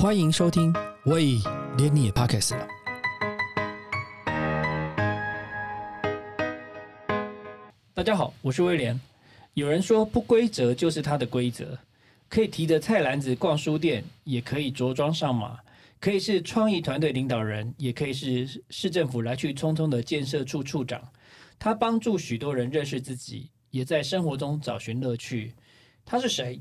欢迎收听，喂，连你也 Podcast 了。大家好，我是威廉。有人说不规则就是他的规则，可以提着菜篮子逛书店，也可以着装上马，可以是创意团队领导人，也可以是市政府来去匆匆的建设处处长。他帮助许多人认识自己，也在生活中找寻乐趣。他是谁？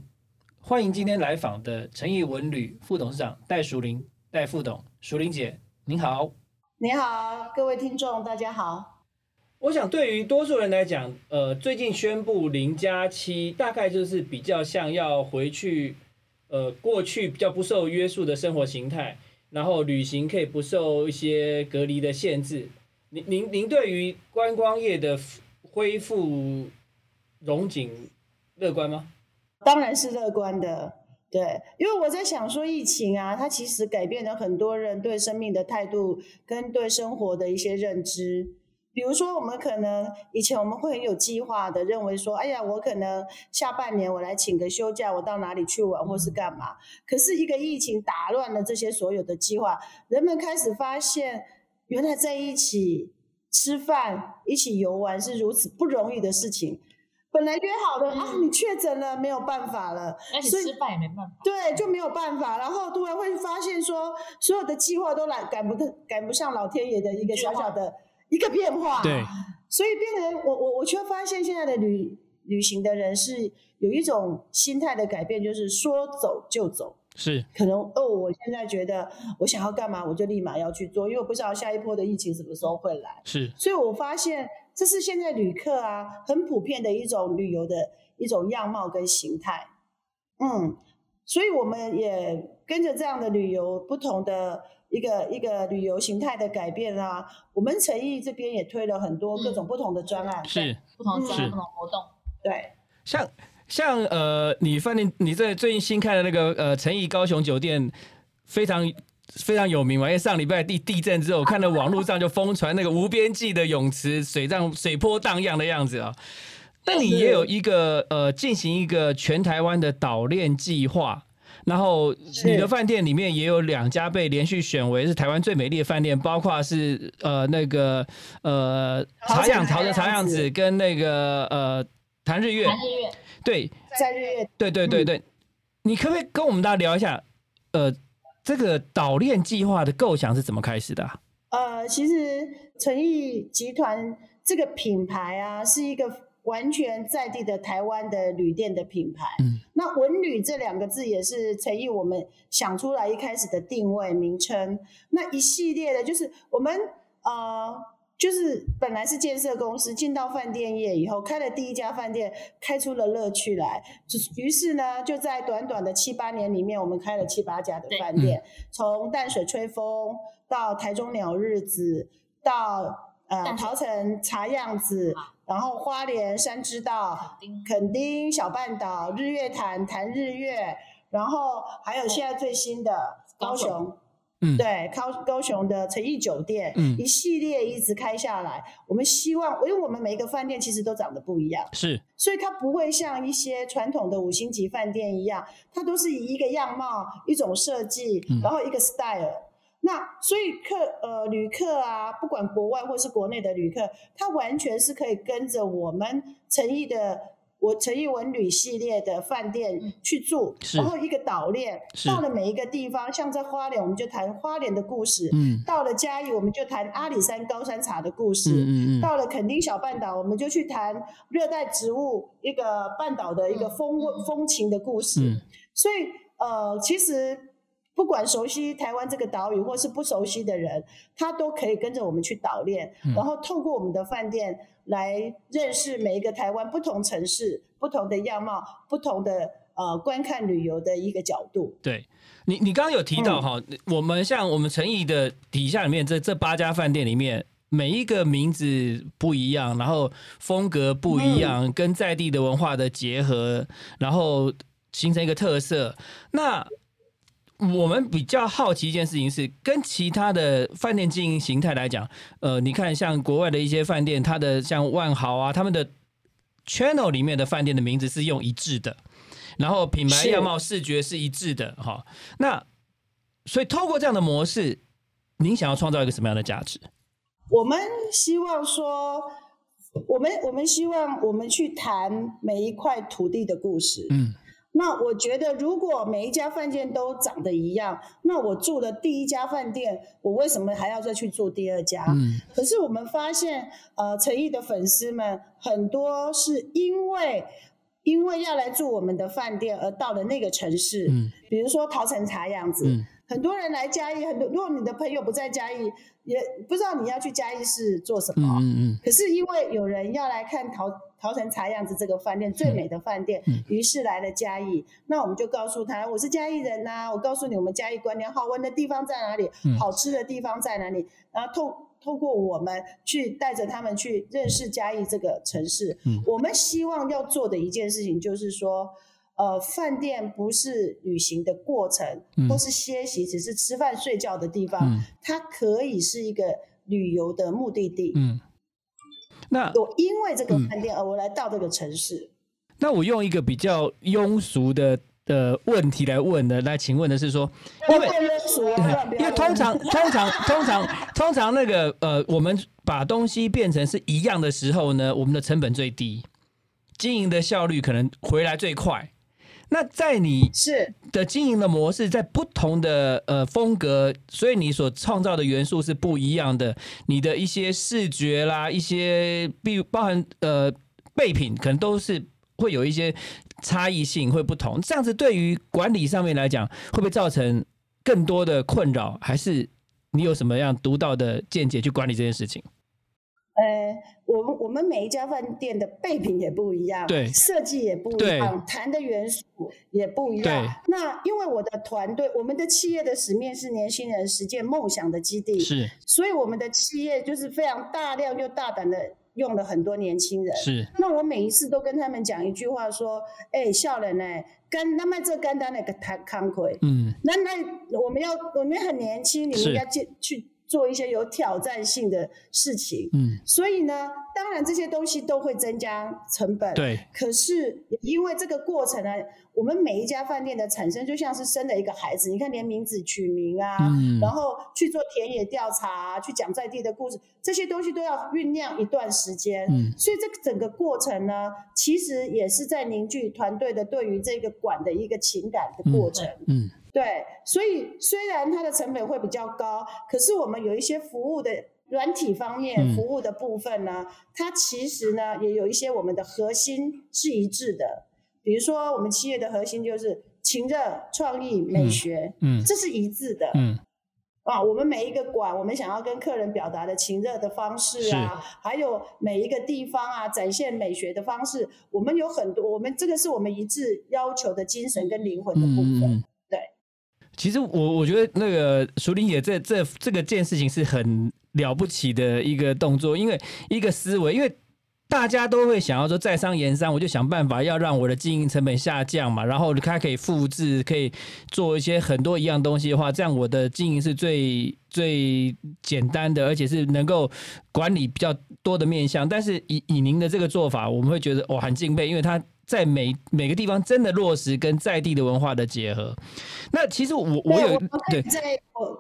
欢迎今天来访的诚毅文旅副董事长戴淑玲，戴副董，淑玲姐，您好。你好，各位听众，大家好。我想对于多数人来讲，呃，最近宣布零加七，大概就是比较像要回去，呃，过去比较不受约束的生活形态，然后旅行可以不受一些隔离的限制。您您您对于观光业的恢复荣景乐观吗？当然是乐观的，对，因为我在想说，疫情啊，它其实改变了很多人对生命的态度跟对生活的一些认知。比如说，我们可能以前我们会很有计划的认为说，哎呀，我可能下半年我来请个休假，我到哪里去玩或是干嘛。可是，一个疫情打乱了这些所有的计划，人们开始发现，原来在一起吃饭、一起游玩是如此不容易的事情。本来约好的啊，你确诊了，没有办法了，所以失败也没办法。对，就没有办法。然后突然会发现说，所有的计划都来赶不赶不上老天爷的一个小小的一个变化。对，所以变成我我我却发现现在的旅旅行的人是有一种心态的改变，就是说走就走。是，可能哦，我现在觉得我想要干嘛，我就立马要去做，因为我不知道下一波的疫情什么时候会来。是，所以我发现。这是现在旅客啊很普遍的一种旅游的一种样貌跟形态，嗯，所以我们也跟着这样的旅游不同的一个一个旅游形态的改变啊，我们诚毅这边也推了很多各种不同的专案，是不同专案、不同活动，对，像像呃，你饭店你在最近新开的那个呃诚毅高雄酒店非常。非常有名嘛，因为上礼拜地地震之后，我看到网络上就疯传那个无边际的泳池，水涨水波荡漾的样子啊。那你也有一个呃，进行一个全台湾的岛链计划，然后你的饭店里面也有两家被连续选为是台湾最美丽的饭店，包括是呃那个呃茶样潮的茶样子跟那个呃谈日月，谈日月。对，在日月，对对对对，你可不可以跟我们大家聊一下呃？这个岛链计划的构想是怎么开始的？呃，其实诚毅集团这个品牌啊，是一个完全在地的台湾的旅店的品牌。嗯，那文旅这两个字也是诚毅我们想出来一开始的定位名称。那一系列的，就是我们呃。就是本来是建设公司，进到饭店业以后，开了第一家饭店，开出了乐趣来。于是呢，就在短短的七八年里面，我们开了七八家的饭店，从淡水吹风到台中鸟日子，到呃桃城茶样子，然后花莲山之道、垦丁小半岛、日月潭潭日月，然后还有现在最新的高雄。嗯，对，高高雄的诚毅酒店，嗯，一系列一直开下来。我们希望，因为我们每一个饭店其实都长得不一样，是，所以它不会像一些传统的五星级饭店一样，它都是以一个样貌、一种设计，然后一个 style。那所以客呃旅客啊，不管国外或是国内的旅客，他完全是可以跟着我们诚意的。我诚毅文旅系列的饭店去住，然后一个岛链，到了每一个地方，像在花莲，我们就谈花莲的故事；到了嘉义，我们就谈阿里山高山茶的故事；到了垦丁小半岛，我们就去谈热带植物一个半岛的一个风风情的故事。所以，呃，其实。不管熟悉台湾这个岛屿，或是不熟悉的人，他都可以跟着我们去岛链，然后透过我们的饭店来认识每一个台湾不同城市、不同的样貌、不同的呃观看旅游的一个角度。对你，你刚刚有提到哈，我们像我们诚毅的底下里面这这八家饭店里面，每一个名字不一样，然后风格不一样，跟在地的文化的结合，然后形成一个特色。那我们比较好奇一件事情是，跟其他的饭店经营形态来讲，呃，你看像国外的一些饭店，它的像万豪啊，他们的 channel 里面的饭店的名字是用一致的，然后品牌样貌、视觉是一致的，哈。那所以透过这样的模式，您想要创造一个什么样的价值？我们希望说，我们我们希望我们去谈每一块土地的故事。嗯那我觉得，如果每一家饭店都长得一样，那我住的第一家饭店，我为什么还要再去住第二家？嗯可是我们发现，呃，陈毅的粉丝们很多是因为因为要来住我们的饭店而到了那个城市，嗯比如说桃城茶样子，嗯很多人来嘉义，很多如果你的朋友不在嘉义，也不知道你要去嘉义是做什么。嗯嗯可是因为有人要来看桃桃城茶样子这个饭店最美的饭店，嗯于是来了嘉义。那我们就告诉他，我是嘉义人呐、我告诉你我们嘉义观念，好玩的地方在哪里，嗯好吃的地方在哪里，然后透透过我们去带着他们去认识嘉义这个城市。嗯我们希望要做的一件事情就是说。呃，饭店不是旅行的过程，嗯或是歇息，只是吃饭睡觉的地方，嗯它可以是一个旅游的目的地。嗯。那我因为这个嗯饭店而我来到这个城市。那我用一个比较庸俗的的问题来问的，来请问的是说，因为 因为通常通常通常通常那个呃，我们把东西变成是一样的时候呢，我们的成本最低，经营的效率可能回来最快。那在你是的经营的模式，在不同的呃风格，所以你所创造的元素是不一样的。你的一些视觉啦，一些比如包含呃备品，可能都是会有一些差异性，会不同。这样子对于管理上面来讲，会不会造成更多的困扰？还是你有什么样独到的见解去管理这件事情？呃，我们我们每一家饭店的备品也不一样，对设计也不一样，谈的元素也不一样。那因为我的团队，我们的企业的使命是年轻人实践梦想的基地，是所以我们的企业就是非常大量又大胆的用了很多年轻人。是，那我每一次都跟他们讲一句话，说：“哎、笑人哎，干那么这干单的个谈康亏，嗯那那我们要我们很年轻，你是们要去去做一些有挑战性的事情。嗯，所以呢，当然这些东西都会增加成本。对，可是因为这个过程呢，我们每一家饭店的产生就像是生了一个孩子，你看连名字取名啊，嗯然后去做田野调查、啊，去讲在地的故事，这些东西都要酝酿一段时间。嗯所以这个整个过程呢，其实也是在凝聚团队的对于这个馆的一个情感的过程。嗯对，所以虽然它的成本会比较高，可是我们有一些服务的软体方面、嗯服务的部分呢，它其实呢也有一些我们的核心是一致的。比如说，我们企业的核心就是情热、创意、美学，嗯这是一致的。嗯啊，我们每一个馆，我们想要跟客人表达的情热的方式啊，还有每一个地方啊，展现美学的方式，我们有很多，我们这个是我们一致要求的精神跟灵魂的部分。其实我我觉得那个苏玲姐这这这个件事情是很了不起的一个动作，因为一个思维，因为大家都会想要说在商言商，我就想办法要让我的经营成本下降嘛，然后它可以复制，可以做一些很多一样东西的话，这样我的经营是最最简单的，而且是能够管理比较多的面向。但是以以您的这个做法，我们会觉得哇很敬佩，因为它在每每个地方真的落实跟在地的文化的结合。那其实我我，有对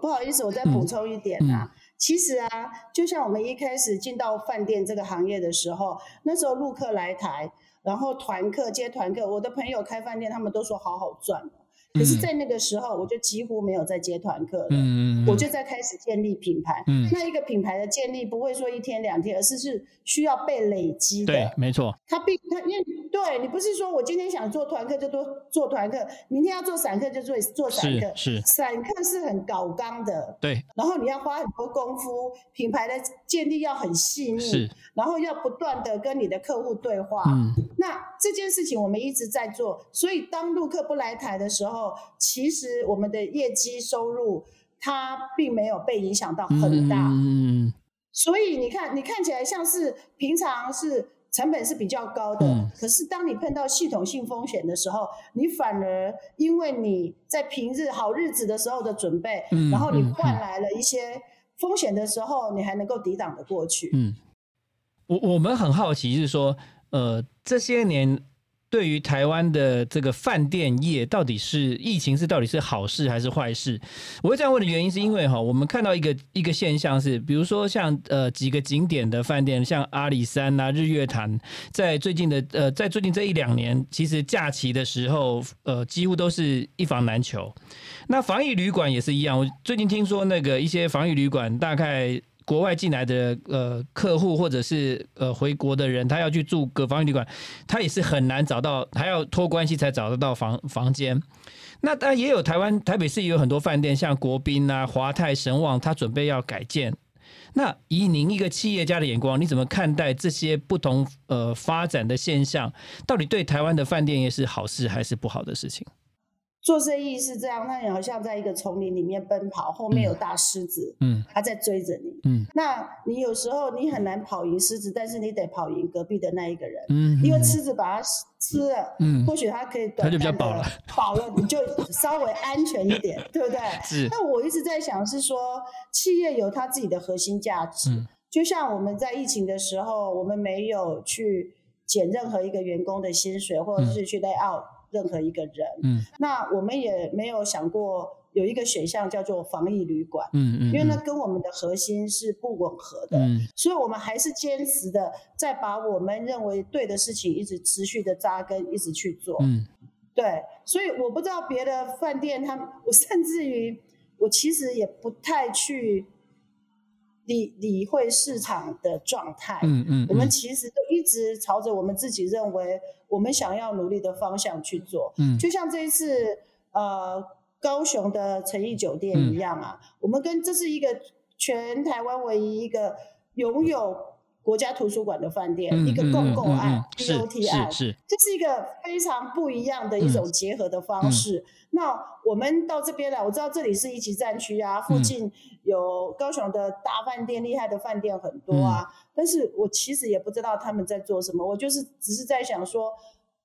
不好意思，我再补充一点啊。其实啊，就像我们一开始进到饭店这个行业的时候，那时候陆客来台，然后团客接团客，我的朋友开饭店，他们都说好好赚。可是，在那个时候，我就几乎没有再接团客了。嗯嗯，我就在开始建立品牌。嗯那一个品牌的建立不会说一天两天，而是是需要被累积的。对，没错，他必他因为对你不是说我今天想做团课就多做团课，明天要做散客就做做散客。是是，散客是很搞纲的，对，然后你要花很多功夫，品牌的建立要很细腻，是，然后要不断的跟你的客户对话。嗯那这件事情我们一直在做，所以当陆客不来台的时候，其实我们的业绩收入它并没有被影响到很大。嗯嗯所以你看，你看起来像是平常是成本是比较高的，嗯可是当你碰到系统性风险的时候，你反而因为你在平日好日子的时候的准备，嗯然后你嗯换来了一些风险的时候，你还能够抵挡得过去。嗯，我我们很好奇是说，呃，这些年对于台湾的这个饭店业，到底是疫情是到底是好事还是坏事？我会这样问的原因，是因为哈，我们看到一个一个现象是，比如说像呃几个景点的饭店，像阿里山啊、日月潭，在最近的呃在最近这一两年，其实假期的时候，呃几乎都是一房难求。那防疫旅馆也是一样，我最近听说那个一些防疫旅馆大概。国外进来的呃客户或者是呃回国的人，他要去住个防疫旅馆，他也是很难找到，还要托关系才找得到房房间。那当然也有台湾台北市也有很多饭店，像国宾啊、华泰、神旺，他准备要改建。那以您一个企业家的眼光，你怎么看待这些不同呃发展的现象？到底对台湾的饭店业是好事还是不好的事情？做生意是这样，那你好像在一个丛林里面奔跑，后面有大狮子，嗯，它在追着你，嗯，那你有时候你很难跑赢狮子，但是你得跑赢隔壁的那一个人，嗯，因为狮子把它吃了，嗯，或许它可以短暂的饱了，饱了你就稍微安全一点，对不对？是。那我一直在想是说，企业有它自己的核心价值，就像我们在疫情的时候，我们没有去减任何一个员工的薪水，或者是去 lay out。任何一个人，嗯，那我们也没有想过有一个选项叫做防疫旅馆，嗯嗯，因为那跟我们的核心是不吻合的，嗯，所以我们还是坚持的在把我们认为对的事情一直持续的扎根，一直去做，嗯，对，所以我不知道别的饭店，他我甚至于我其实也不太去。理理会市场的状态，嗯嗯，我们其实都一直朝着我们自己认为我们想要努力的方向去做，嗯，就像这一次呃高雄的诚意酒店一样啊，我们跟这是一个全台湾唯一一个拥有。国家图书馆的饭店，一个共购案，BOT 案，是，这是一个非常不一样的一种结合的方式。那我们到这边来，我知道这里是一级战区啊，附近有高雄的大饭店，厉害的饭店很多啊，但是我其实也不知道他们在做什么，我就是只是在想说。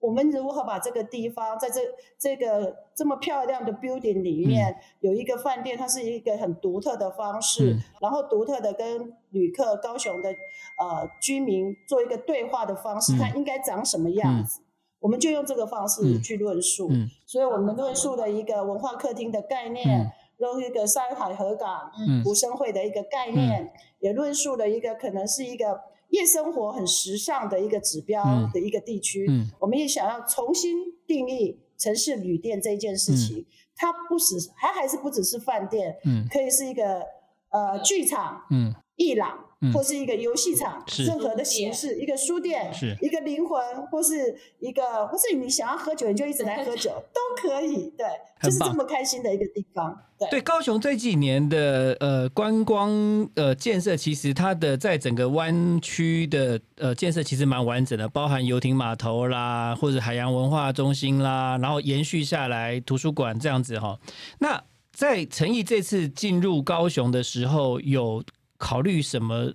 我们如何把这个地方，在这这个这么漂亮的 building 里面，有一个饭店，它是一个很独特的方式，然后独特的跟旅客、高雄的呃居民做一个对话的方式，它应该长什么样子？我们就用这个方式去论述。所以我们论述了一个文化客厅的概念，用一个山海河港、古生会的一个概念，也论述了一个可能是一个。夜生活很时尚的一个指标的一个地区，我们也想要重新定义城市旅店这一件事情。它不只它还是不只是饭店，可以是一个呃剧场、嗯艺廊。或是一个游戏场，任何的形式，一个书店，一个灵魂，或是一个，或是你想要喝酒，你就一直来喝酒，都可以。对，就是这么开心的一个地方。对，对，高雄这几年的呃观光呃建设，其实它的在整个湾区的呃建设其实蛮完整的，包含游艇码头啦，或者海洋文化中心啦，然后延续下来图书馆这样子哈。那在诚毅这次进入高雄的时候，有。考虑什么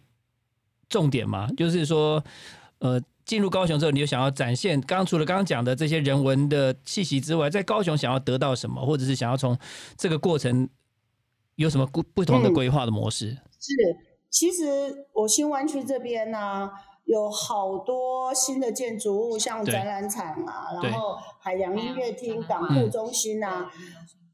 重点吗？就是说，呃，进入高雄之后，你就想要展现刚除了刚刚讲的这些人文的气息之外，在高雄想要得到什么，或者是想要从这个过程有什么不不同的规划的模式？是，其实我新湾区这边呢，有好多新的建筑物，像展览场啊，然后海洋音乐厅、港库中心啊。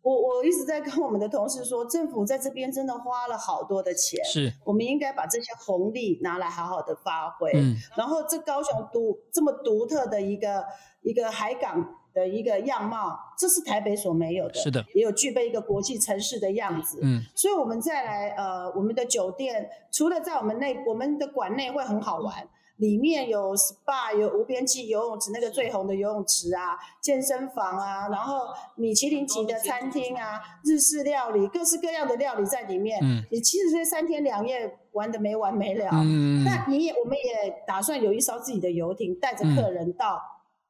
我我一直在跟我们的同事说，政府在这边真的花了好多的钱，是我们应该把这些红利拿来好好的发挥。嗯，然后这高雄独这么独特的一个一个海港的一个样貌，这是台北所没有的，是的，也有具备一个国际城市的样子。嗯，所以我们再来呃，我们的酒店除了在我们内我们的馆内会很好玩。里面有 SPA，有无边际游泳池，那个最红的游泳池啊，健身房啊，然后米其林级的餐厅啊，日式料理，各式各样的料理在里面。嗯，你其实这三天两夜玩的没完没了。嗯那你也，我们也打算有一艘自己的游艇，带着客人到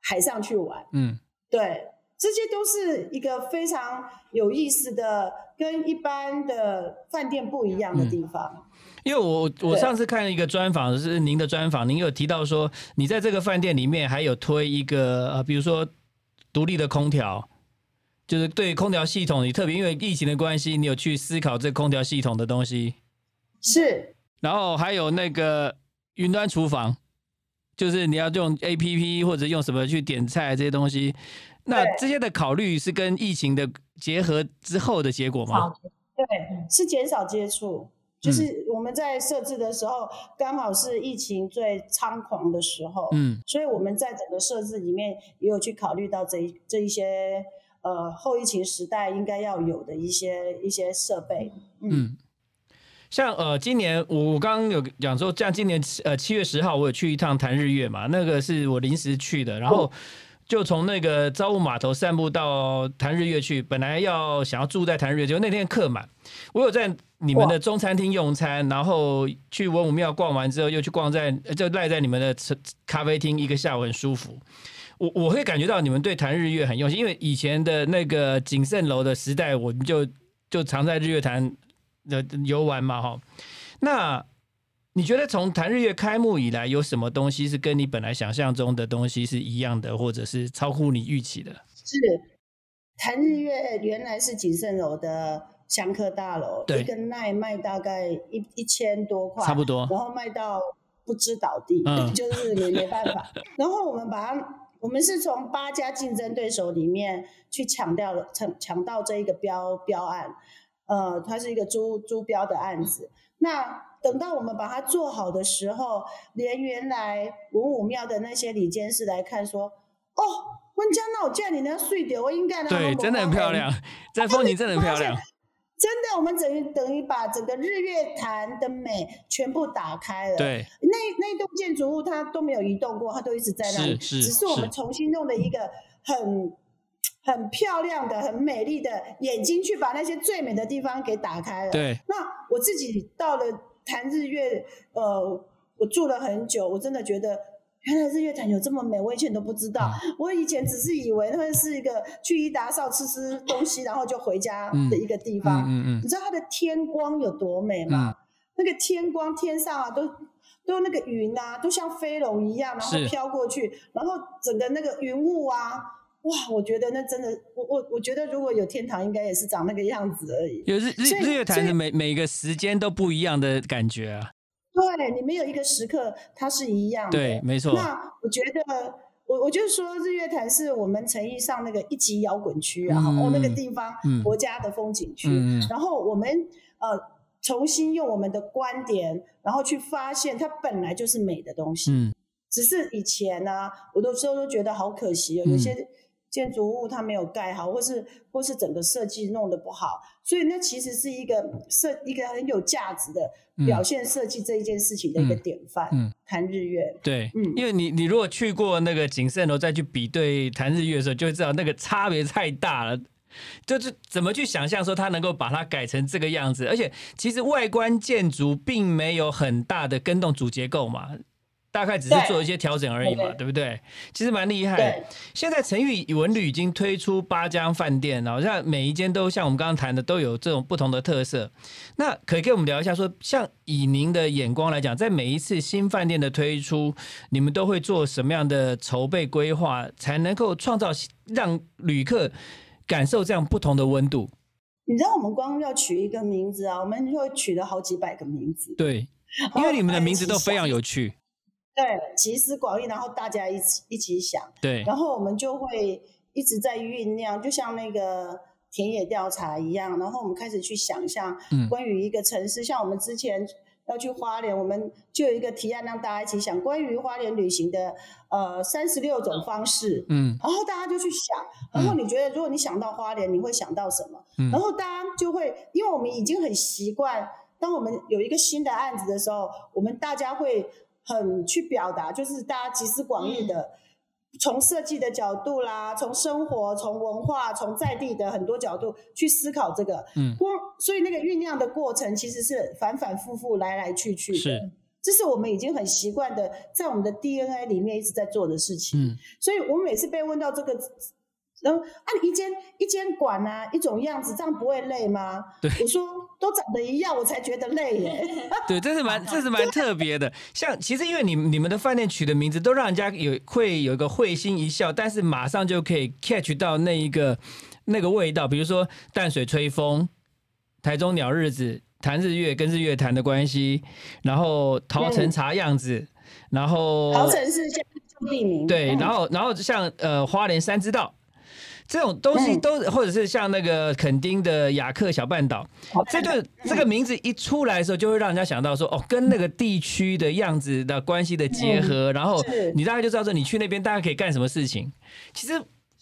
海上去玩。嗯，对，这些都是一个非常有意思的，跟一般的饭店不一样的地方。因为我我上次看了一个专访，是您的专访，您有提到说，你在这个饭店里面还有推一个呃，比如说独立的空调，就是对空调系统，你特别因为疫情的关系，你有去思考这空调系统的东西，是。然后还有那个云端厨房，就是你要用 A P P 或者用什么去点菜这些东西。那这些的考虑是跟疫情的结合之后的结果吗？对，是减少接触。就是我们在设置的时候，刚好是疫情最猖狂的时候，嗯所以我们在整个设置里面也有去考虑到这一这一些呃后疫情时代应该要有的一些一些设备。嗯，嗯。像呃，今年我我刚刚有讲说，像今年呃七月十号，我有去一趟谈日月嘛，那个是我临时去的，然后就从那个招务码头散步到谈日月去，本来要想要住在谈日月，结果那天客满，我有在你们的中餐厅用餐，然后去文武庙逛完之后，又去逛在就赖在你们的咖啡厅一个下午，很舒服。我我会感觉到你们对谈日月很用心，因为以前的那个景盛楼的时代，我们就就常在日月潭的游玩嘛，哈。那你觉得从谈日月开幕以来，有什么东西是跟你本来想象中的东西是一样的，或者是超乎你预期的？是谈日月原来是景盛楼的香客大楼，对一个奈卖大概一一千多块，差不多然后卖到不知倒地，嗯 就是你没办法。然后我们把它，我们是从八家竞争对手里面去抢掉了抢抢到这一个标标案，呃，它是一个租租标的案子。那等到我们把它做好的时候，连原来文武庙的那些李监事来看说，哦，温江那我叫你能睡掉，我应该对，真的很漂亮，这风景真的很漂亮。真的，我们等于等于把整个日月潭的美全部打开了。，对，那那栋建筑物它都没有移动过，它都一直在那里，是是只是我们重新弄了一个很很漂亮的、很美丽的眼睛，去把那些最美的地方给打开了。，对，那我自己到了潭日月，呃，我住了很久，我真的觉得。原来日月潭有这么美，我以前都不知道。嗯我以前只是以为它是一个去伊达邵吃吃东西，然后就回家的一个地方。嗯嗯你知道它的天光有多美吗？嗯那个天光天上啊，都都那个云啊，都像飞龙一样，然后飘过去，然后整个那个云雾啊，哇，我觉得那真的，我我我觉得如果有天堂，应该也是长那个样子而已。有日日日月潭的每每个时间都不一样的感觉啊。对你没有一个时刻它是一样的。对，没错。那我觉得，我我就说日月潭是我们诚意上那个一级摇滚区啊，嗯哦，那个地方嗯国家的风景区，然后我们呃重新用我们的观点，然后去发现它本来就是美的东西，嗯只是以前呢、我有时候都觉得好可惜哦，嗯有些建筑物它没有盖好，或是或是整个设计弄得不好，所以那其实是一个设一个很有价值的表现设计这一件事情的一个典范。嗯谈日月，对，嗯因为你你如果去过那个景盛楼，再去比对谈日月的时候，就会知道那个差别太大了。就是怎么去想象说它能够把它改成这个样子，而且其实外观建筑并没有很大的跟动主结构嘛，大概只是做一些调整而已嘛，对对不对？其实蛮厉害。现在成宇文旅已经推出八家饭店，好像每一间都像我们刚刚谈的都有这种不同的特色。那可以跟我们聊一下说像以您的眼光来讲，在每一次新饭店的推出，你们都会做什么样的筹备规划，才能够创造让旅客感受这样不同的温度？你知道我们光要取一个名字啊，我们就取了好几百个名字，对，因为你们的名字都非常有趣。对，集思广益，然后大家一起一起想，对，然后我们就会一直在酝酿，就像那个田野调查一样，然后我们开始去想象嗯。关于一个城市，像我们之前要去花莲，我们就有一个提案让大家一起想关于花莲旅行的呃三十六种方式，嗯。然后大家就去想，然后你觉得如果你想到花莲，你会想到什么？嗯。然后大家就会，因为我们已经很习惯，当我们有一个新的案子的时候，我们大家会很去表达，就是大家集思广益的。从设计的角度啦，从生活、从文化、从在地的很多角度去思考这个，嗯，光所以那个酝酿的过程其实是反反复复、来来去去的。是，这是我们已经很习惯的，在我们的 DNA 里面一直在做的事情。嗯所以我们每次被问到这个，然后啊，一间一间馆啊，一种样子，这样不会累吗？对我说都长得一样，我才觉得累耶。对，这是蛮这是蛮特别的。像其实因为你你们的饭店取的名字都让人家有会有一个会心一笑，但是马上就可以 catch 到那一个那个味道，比如说淡水吹风、台中鸟日子、谈日月跟日月潭的关系，然后桃城茶样子。然后桃城是地名，对，嗯然后然后像呃花莲三支道这种东西嗯都，或者是像那个垦丁的雅克小半岛，这个这个名字一出来的时候，就会让人家想到说，哦，跟那个地区的样子的关系的结合，然后你大概就知道说，你去那边大概可以干什么事情。其实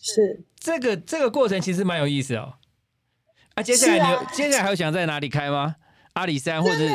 是这个这个过程其实蛮有意思哦。啊，接下来你有、接下来还有想在哪里开吗？阿里山或者是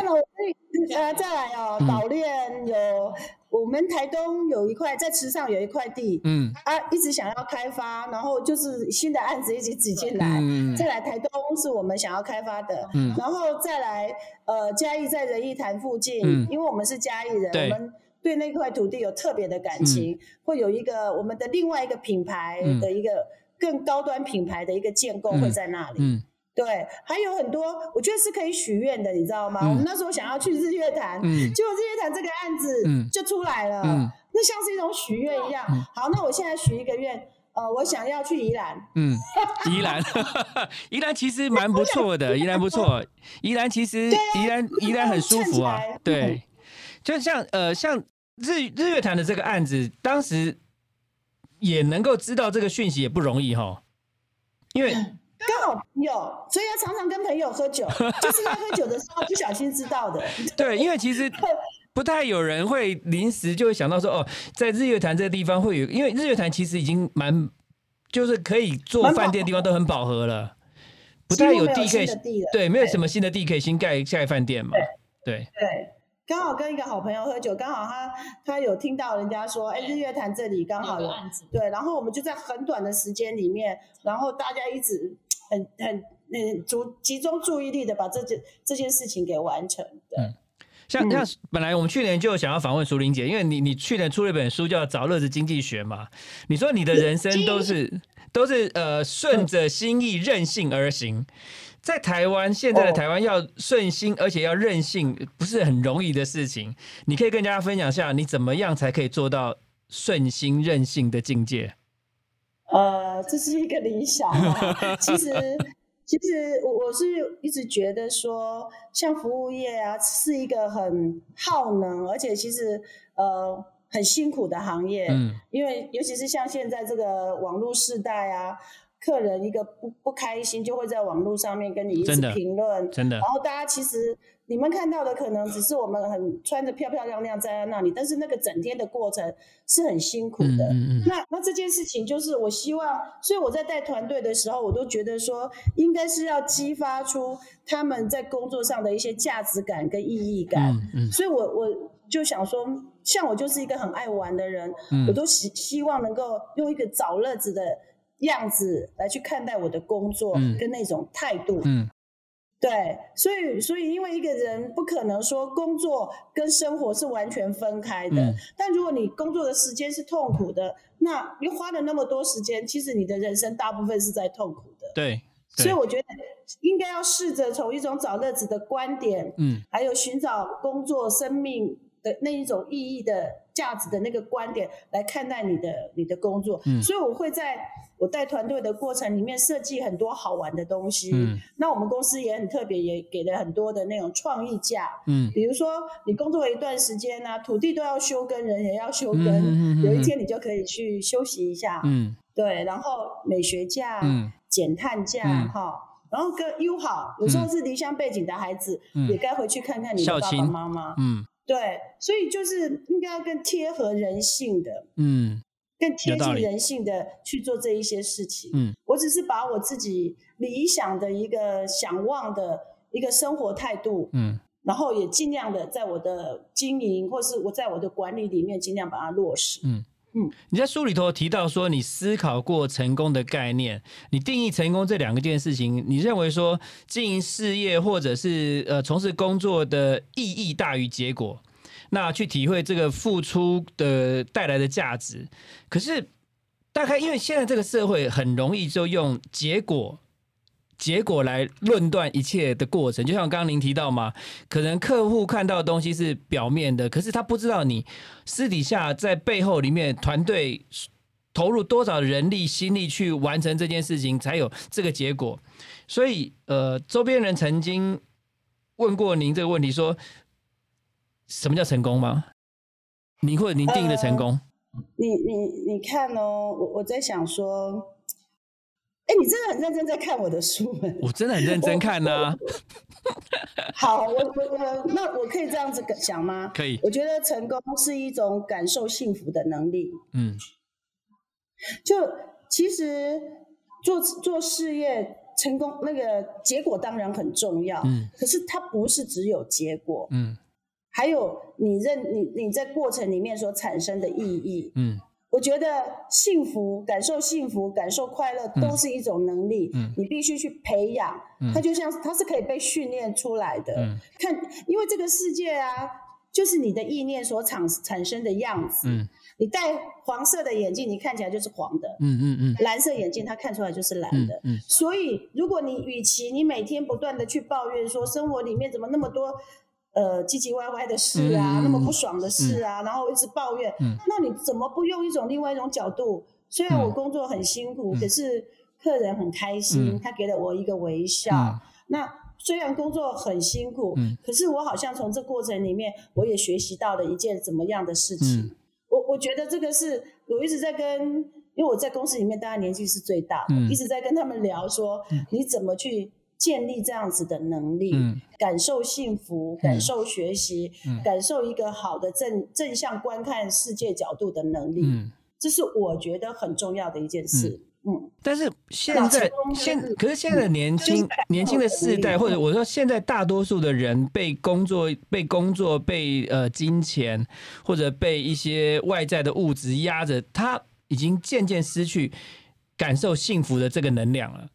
呃再来哦，嗯。岛链有我们台东有一块在池上有一块地，嗯。啊，一直想要开发，然后就是新的案子一直挤进来。嗯。再来台东是我们想要开发的，嗯。然后再来呃嘉义在仁义潭附近，嗯。因为我们是嘉义人，对。我们对那块土地有特别的感情，会有一个我们的另外一个品牌嗯。的一个更高端品牌的一个建构嗯。会在那里。嗯对，还有很多，我觉得是可以许愿的，你知道吗？嗯我们那时候想要去日月潭，嗯。结果日月潭这个案子嗯。就出来了，嗯。那像是一种许愿一样。嗯。好，那我现在许一个愿，呃，我想要去宜兰，嗯，宜兰，宜兰其实蛮不错的，宜兰不错，宜兰其实宜兰宜兰很舒服啊对，就像呃像日日月潭的这个案子，当时也能够知道这个讯息也不容易哈，因为刚好朋友，所以要常常跟朋友喝酒，就是在喝酒的时候不小心知道的。对，因为其实不太有人会临时就会想到说哦，在日月潭这个地方会有，因为日月潭其实已经蛮就是可以做饭店的地方都很饱和了，不太有地可以地了对，没有什么新的地可以新盖盖饭店嘛，对。对，刚好跟一个好朋友喝酒，刚好他他有听到人家说，哎，日月潭这里刚好有有案子对，然后我们就在很短的时间里面，然后大家一直很很嗯注集中注意力的把这件这件事情给完成的。像嗯像本来我们去年就想要访问淑玲姐，因为你你去年出了一本书叫《找乐子经济学》嘛，你说你的人生都是都是呃顺着心意任性而行，在台湾现在的哦台湾要顺心而且要任性，不是很容易的事情。你可以跟大家分享一下，你怎么样才可以做到顺心任性的境界？呃，这是一个理想啊。其实，其实我我是一直觉得说，像服务业啊，是一个很耗能，而且其实呃很辛苦的行业。嗯因为尤其是像现在这个网络时代啊，客人一个不不开心，就会在网络上面跟你一直评论，真的然后大家其实你们看到的可能只是我们很穿着漂漂亮亮站在那里，但是那个整天的过程是很辛苦的。嗯嗯嗯那那这件事情就是我希望，所以我在带团队的时候，我都觉得说，应该是要激发出他们在工作上的一些价值感跟意义感。所以我我就想说，像我就是一个很爱玩的人，嗯我都希希望能够用一个找乐子的样子来去看待我的工作嗯跟那种态度。嗯对，所以所以因为一个人不可能说工作跟生活是完全分开的，嗯。但如果你工作的时间是痛苦的，那你花了那么多时间，其实你的人生大部分是在痛苦的。对，对所以我觉得应该要试着从一种找乐子的观点，嗯。还有寻找工作、生命的那一种意义的价值的那个观点来看待你的你的工作。嗯所以我会在我带团队的过程里面设计很多好玩的东西。嗯那我们公司也很特别，也给了很多的那种创意假。嗯比如说，你工作了一段时间呢、土地都要休耕，人也要休耕，嗯嗯嗯嗯有一天你就可以去休息一下。嗯对，然后美学假、嗯减碳假，嗯哈、然后跟又好，有时候是离乡背景的孩子，嗯也该回去看看你的爸爸妈妈。嗯对，所以就是应该要更贴合人性的，嗯更贴近人性的去做这一些事情。嗯我只是把我自己理想的一个想望的一个生活态度，嗯然后也尽量的在我的经营或是我在我的管理里面尽量把它落实。嗯嗯，你在书里头提到说，你思考过成功的概念，你定义成功这两个件事情，你认为说经营事业或者是呃从事工作的意义大于结果，那去体会这个付出的带来的价值。可是大概因为现在这个社会很容易就用结果。结果来论断一切的过程，就像刚刚您提到嘛，可能客户看到的东西是表面的，可是他不知道你私底下在背后里面团队投入多少人力心力去完成这件事情，才有这个结果。所以，呃，周边人曾经问过您这个问题，说什么叫成功吗？你或者您定义的成功？你你你看哦，我我在想说，哎，你真的很认真在看我的书哎，我真的很认真看呐。好，我我我，那我可以这样子想吗？可以。我觉得成功是一种感受幸福的能力。嗯，就其实做做事业成功，那个结果当然很重要。嗯，可是它不是只有结果。嗯，还有你认你你在过程里面所产生的意义。嗯。我觉得幸福、感受幸福、感受快乐都是一种能力，你必须去培养。它就像它是可以被训练出来的。看，因为这个世界啊，就是你的意念所产产生的样子。你戴黄色的眼镜，你看起来就是黄的。嗯嗯嗯。蓝色眼镜，它看出来就是蓝的。嗯。所以，如果你与其你每天不断的去抱怨说生活里面怎么那么多。呃，唧唧歪歪的事啊，那么不爽的事啊，然后一直抱怨，那你怎么不用一种另外一种角度？虽然我工作很辛苦，可是客人很开心，他给了我一个微笑。那虽然工作很辛苦，可是我好像从这过程里面，我也学习到了一件怎么样的事情。我我觉得这个是我一直在跟，因为我在公司里面，大家年纪是最大的，一直在跟他们聊说，你怎么去。建立这样子的能力，感受幸福，感受学习，感受一个好的正正向观看世界角度的能力，嗯。这是我觉得很重要的一件事。嗯，但是现在现可是现在的年轻年轻的世代，或者我说现在大多数的人被工作、被工作、被呃金钱或者被一些外在的物质压着，他已经渐渐失去感受幸福的这个能量了。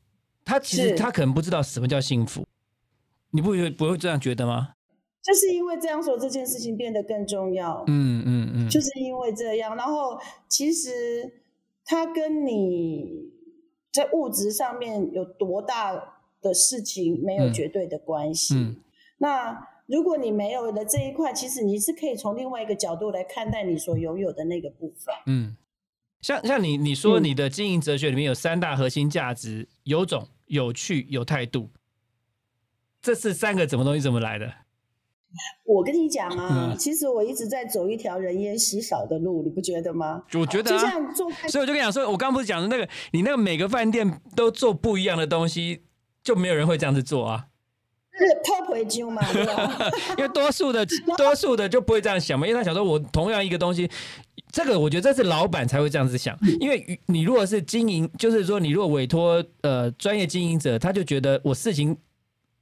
他其实他可能不知道什么叫幸福，你不会不会这样觉得吗？就是因为这样说，这件事情变得更重要。嗯嗯嗯，就是因为这样。然后其实他跟你在物质上面有多大的事情没有绝对的关系。嗯。那如果你没有了这一块，其实你是可以从另外一个角度来看待你所拥有的那个部分。嗯。像像你你说你的经营哲学里面有三大核心价值：有种。有趣有态度，这是三个怎么东西怎么来的？我跟你讲啊，其实我一直在走一条人烟稀少的路，你不觉得吗？我觉得，就像做，所以我就跟你讲说，我刚刚不是讲的那个，你那个每个饭店都做不一样的东西，就没有人会这样子做啊。是 top 回金嘛？因为多数的 多数的就不会这样想嘛，因为他想说，我同样一个东西。这个我觉得这是老板才会这样子想，因为你如果是经营，就是说你如果委托呃专业经营者，他就觉得我事情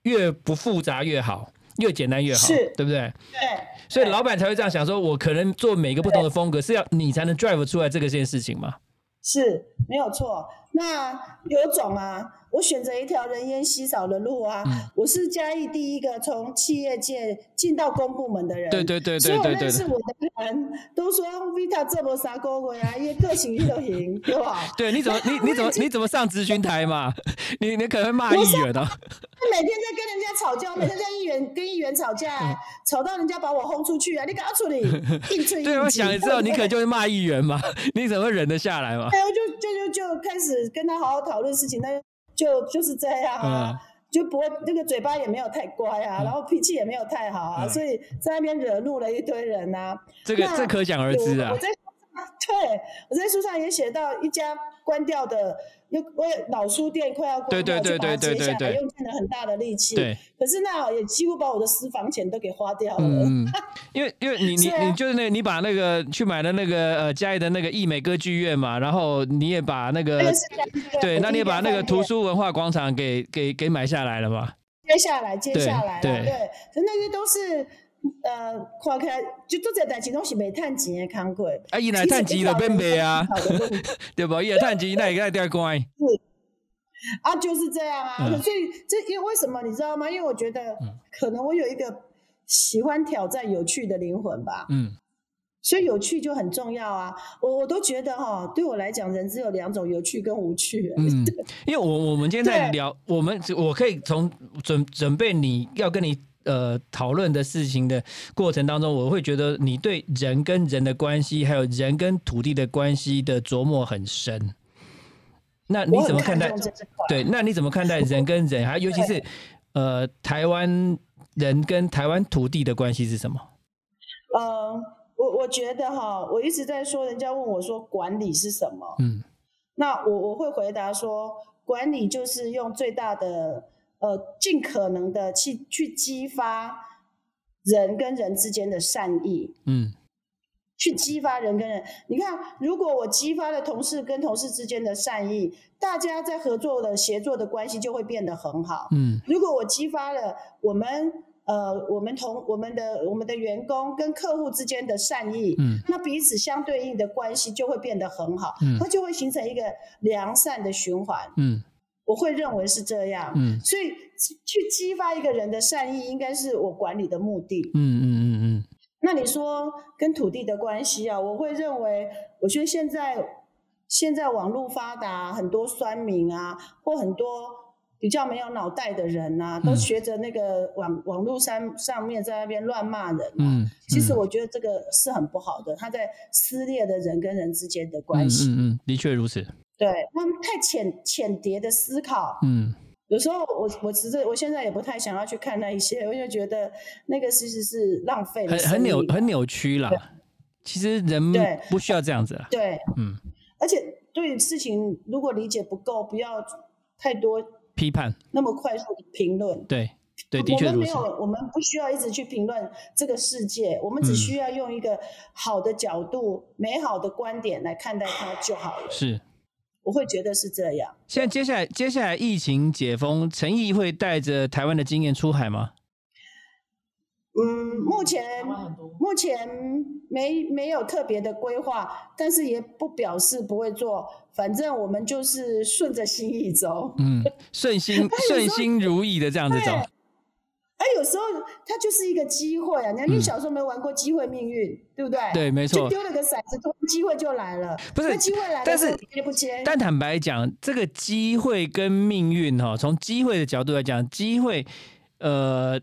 越不复杂越好，越简单越好，对不对？对，所以老板才会这样想，说我可能做每个不同的风格，是要你才能 drive 出来这个件事情嘛？是没有错。那有种啊。我选择一条人烟稀少的路啊！我是嘉义第一个从企业界进到公部门的人。对对对对对对。所有认识我的人都说 Vita 这么傻狗鬼啊，因为个性就行，对吧？对，你怎么你你怎么你怎么上咨询台嘛？你你可能会骂议员的。他每天在跟人家吵架，每天在议员跟议员吵架，吵到人家把我轰出去啊！你赶快处理，硬吹。对，我想知道你可能就会骂议员嘛？你怎么忍得下来嘛？哎，我就就就就开始跟他好好讨论事情，那。就就是这样啊，就不会那个嘴巴也没有太乖啊，然后脾气也没有太好啊，所以在那边惹怒了一堆人呐。这个这可想而知啊。我在 对，我在书上也写到一家关掉的。又为老书店快要关掉，就把它接下来，用尽了很大的力气。对，可是那也几乎把我的私房钱都给花掉了。嗯，因为因为你你你就是那，你把那个去买了那个呃嘉义的那个艺美歌剧院嘛，然后你也把那个对，那你也把那个图书文化广场给给给买下来了嘛？接下来，接下来，对，所以那些都是。呃，看开就做这代志拢是未趁钱的工过。啊，伊来趁钱就变卖啊，对不？伊来趁钱，那也该点乖。是啊，就是这样啊。所以这因为为什么你知道吗？因为我觉得可能我有一个喜欢挑战、有趣的灵魂吧。嗯。所以有趣就很重要啊。我我都觉得哈，对我来讲，人只有两种：有趣跟无趣。嗯。因为我我们今天在聊，我们我可以从准准备你要跟你。呃，讨论的事情的过程当中，我会觉得你对人跟人的关系，还有人跟土地的关系的琢磨很深。那你怎么看待？对，那你怎么看待人跟人，还尤其是呃，台湾人跟台湾土地的关系是什么？呃，我我觉得哈，我一直在说，人家问我说管理是什么？嗯那我我会回答说，管理就是用最大的呃，尽可能的去去激发人跟人之间的善意，嗯去激发人跟人。你看，如果我激发了同事跟同事之间的善意，大家在合作的协作的关系就会变得很好。嗯如果我激发了我们呃我们同我们的我们的员工跟客户之间的善意，嗯那彼此相对应的关系就会变得很好，嗯它就会形成一个良善的循环。嗯我会认为是这样，嗯所以去激发一个人的善意，应该是我管理的目的。嗯嗯嗯嗯那你说跟土地的关系啊，我会认为，我觉得现在现在网络发达，很多酸民啊，或很多比较没有脑袋的人啊，都嗯学着那个网网络上上面在那边乱骂人、啊。嗯，其实我觉得这个是很不好的，他在撕裂的人跟人之间的关系。嗯嗯嗯，的确如此。对他们太浅浅碟的思考，嗯有时候我我其实我现在也不太想要去看那一些，我就觉得那个其实是浪费很很扭很扭曲啦。其实人对不需要这样子啦。对，嗯，而且对事情如果理解不够，不要太多批判，那么快速的评论。对对，的确如此我们没有。，我们不需要一直去评论这个世界，我们只嗯需要用一个好的角度、美好的观点来看待它就好了。是。我会觉得是这样。现在接下来接下来疫情解封，陈毅会带着台湾的经验出海吗？嗯，目前目前没没有特别的规划，但是也不表示不会做，反正我们就是顺着心意走。嗯，顺心 顺心如意的这样子走。而有时候它就是一个机会啊！你看，你小时候没玩过机会命运，对不对？嗯对没错就丢了个骰子，突然机会就来了。不是机会来了，但是接不接？但坦白讲，这个机会跟命运哈，从机会的角度来讲，机会呃。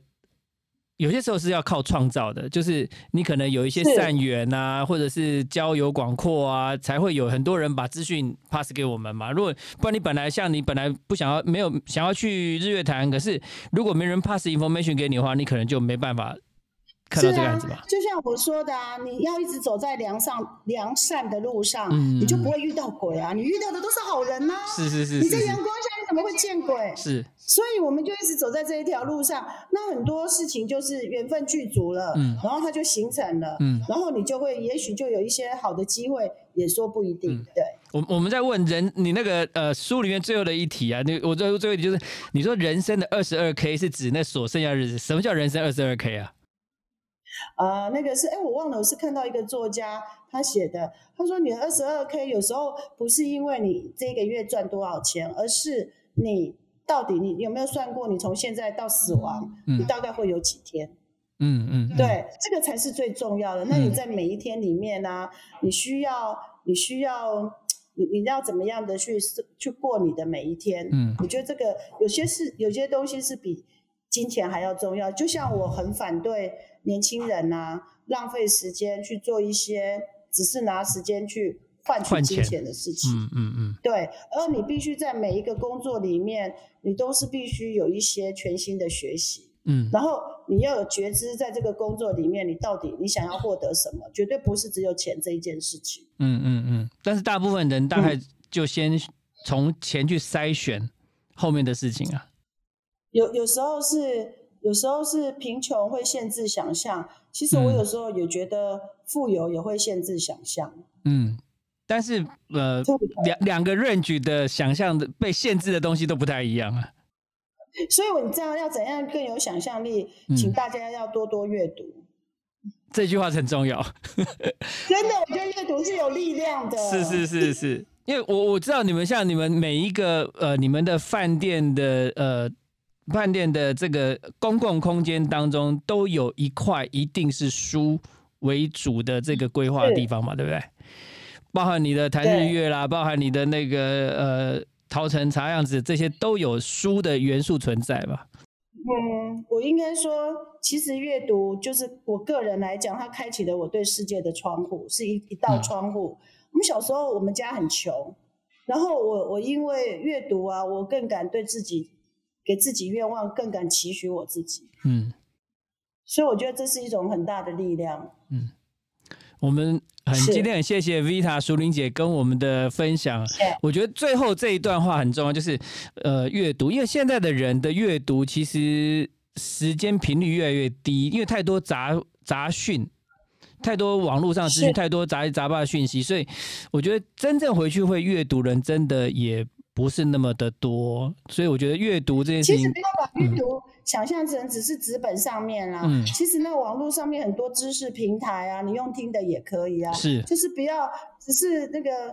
有些时候是要靠创造的，就是你可能有一些善缘啊，或者是交友广阔啊，才会有很多人把资讯 pass 给我们嘛。如果不然，你本来像你本来不想要没有想要去日月潭，可是如果没人 pass information 给你的话，你可能就没办法看到这个案子吧。，就像我说的啊，你要一直走在良上良善的路上，嗯你就不会遇到鬼啊！你遇到的都是好人呐、是是是你在阳光下，你怎么会见鬼？是，所以我们就一直走在这一条路上，那很多事情就是缘分具足了，嗯然后它就形成了，嗯然后你就会，也许就有一些好的机会，也说不一定，嗯对。我我们在问人，你那个呃书里面最后的一题啊，你我最后最后一题就是，你说人生的二十二 K 是指那所剩下的日子，什么叫人生二十二 K 啊？啊、那个是哎，我忘了，我是看到一个作家他写的，他说你二十二 k 有时候不是因为你这个月赚多少钱，而是你到底你有没有算过，你从现在到死亡，嗯你大概会有几天？嗯嗯，嗯，对，这个才是最重要的。那你在每一天里面呢、你需要你需要你你要怎么样的去去过你的每一天？嗯我觉得这个有些是有些东西是比金钱还要重要。就像我很反对年轻人啊浪费时间去做一些只是拿时间去换取金钱的事情。嗯嗯嗯，对，而你必须在每一个工作里面，你都是必须有一些全新的学习。嗯然后你要有觉知，在这个工作里面，你到底你想要获得什么？绝对不是只有钱这一件事情。嗯嗯嗯，但是大部分人大概就先从钱去筛选后面的事情啊。有有时候是，有时候是贫穷会限制想象。其实我嗯有时候也觉得富有也会限制想象。嗯，但是呃两两个 range 的想象的被限制的东西都不太一样啊。所以你知道要怎样更有想象力，嗯请大家要多多阅读。这句话很重要。真的，我觉得阅读是有力量的。是是是是，因为我我知道你们像你们每一个呃你们的饭店的呃饭店的这个公共空间当中，都有一块一定是书为主的这个规划的地方嘛，对不对？包含你的谈日月啦，包含你的那个呃桃城茶样子，这些都有书的元素存在吧？嗯，我应该说，其实阅读就是我个人来讲，它开启了我对世界的窗户，是一一道嗯窗户。我们小时候，我们家很穷，然后我我因为阅读啊，我更敢对自己给自己愿望，更敢期许我自己。嗯。所以我觉得这是一种很大的力量。嗯我们很今天很谢谢 Vita 淑玲姐跟我们的分享。我觉得最后这一段话很重要，就是呃阅读，因为现在的人的阅读其实时间频率越来越低，因为太多杂杂讯。太多网络上的资讯，太多杂七杂八的讯息，所以我觉得真正回去会阅读人真的也不是那么的多，所以我觉得阅读这件事情其实不，要把阅读想象成只是纸本上面啦，嗯。其实那网络上面很多知识平台啊，你用听的也可以啊，是。就是不要只是那个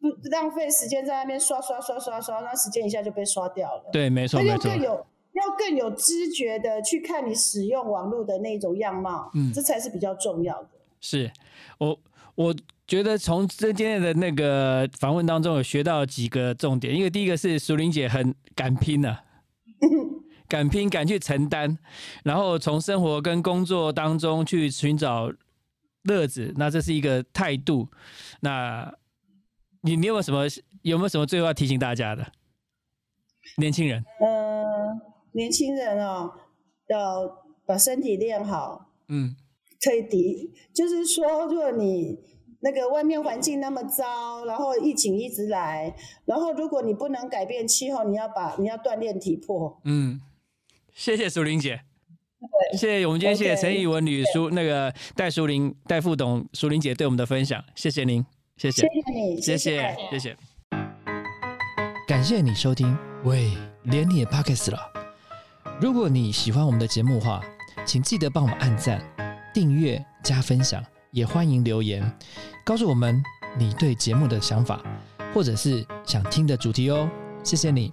不不浪费时间在那边刷刷刷刷刷，那时间一下就被刷掉了。对，没错那没错，要更有要更有知觉的去看你使用网络的那种样貌，嗯。这才是比较重要的。是。我我觉得从这今天的那个访问当中有学到几个重点，因为第一个是淑玲姐很敢拼啊，敢拼敢去承担，然后从生活跟工作当中去寻找乐子，那这是一个态度。那你你有没有什么有没有什么最后要提醒大家的？年轻人，呃，年轻人哦，要把身体练好，嗯，可以抵，就是说，如果你那个外面环境那么糟，然后疫情一直来，然后如果你不能改变气候，你要把你要锻炼体魄。嗯，谢谢淑玲姐。谢谢我们今天谢谢陈以文女书那个戴淑玲戴副董淑玲姐对我们的分享，谢谢您，谢谢谢，谢你，谢谢谢，谢谢。感谢你收听，喂，连你也 Pockets 了。如果你喜欢我们的节目的话，请记得帮我们按赞、订阅、加分享，也欢迎留言告诉我们你对节目的想法，或者是想听的主题哦。谢谢你。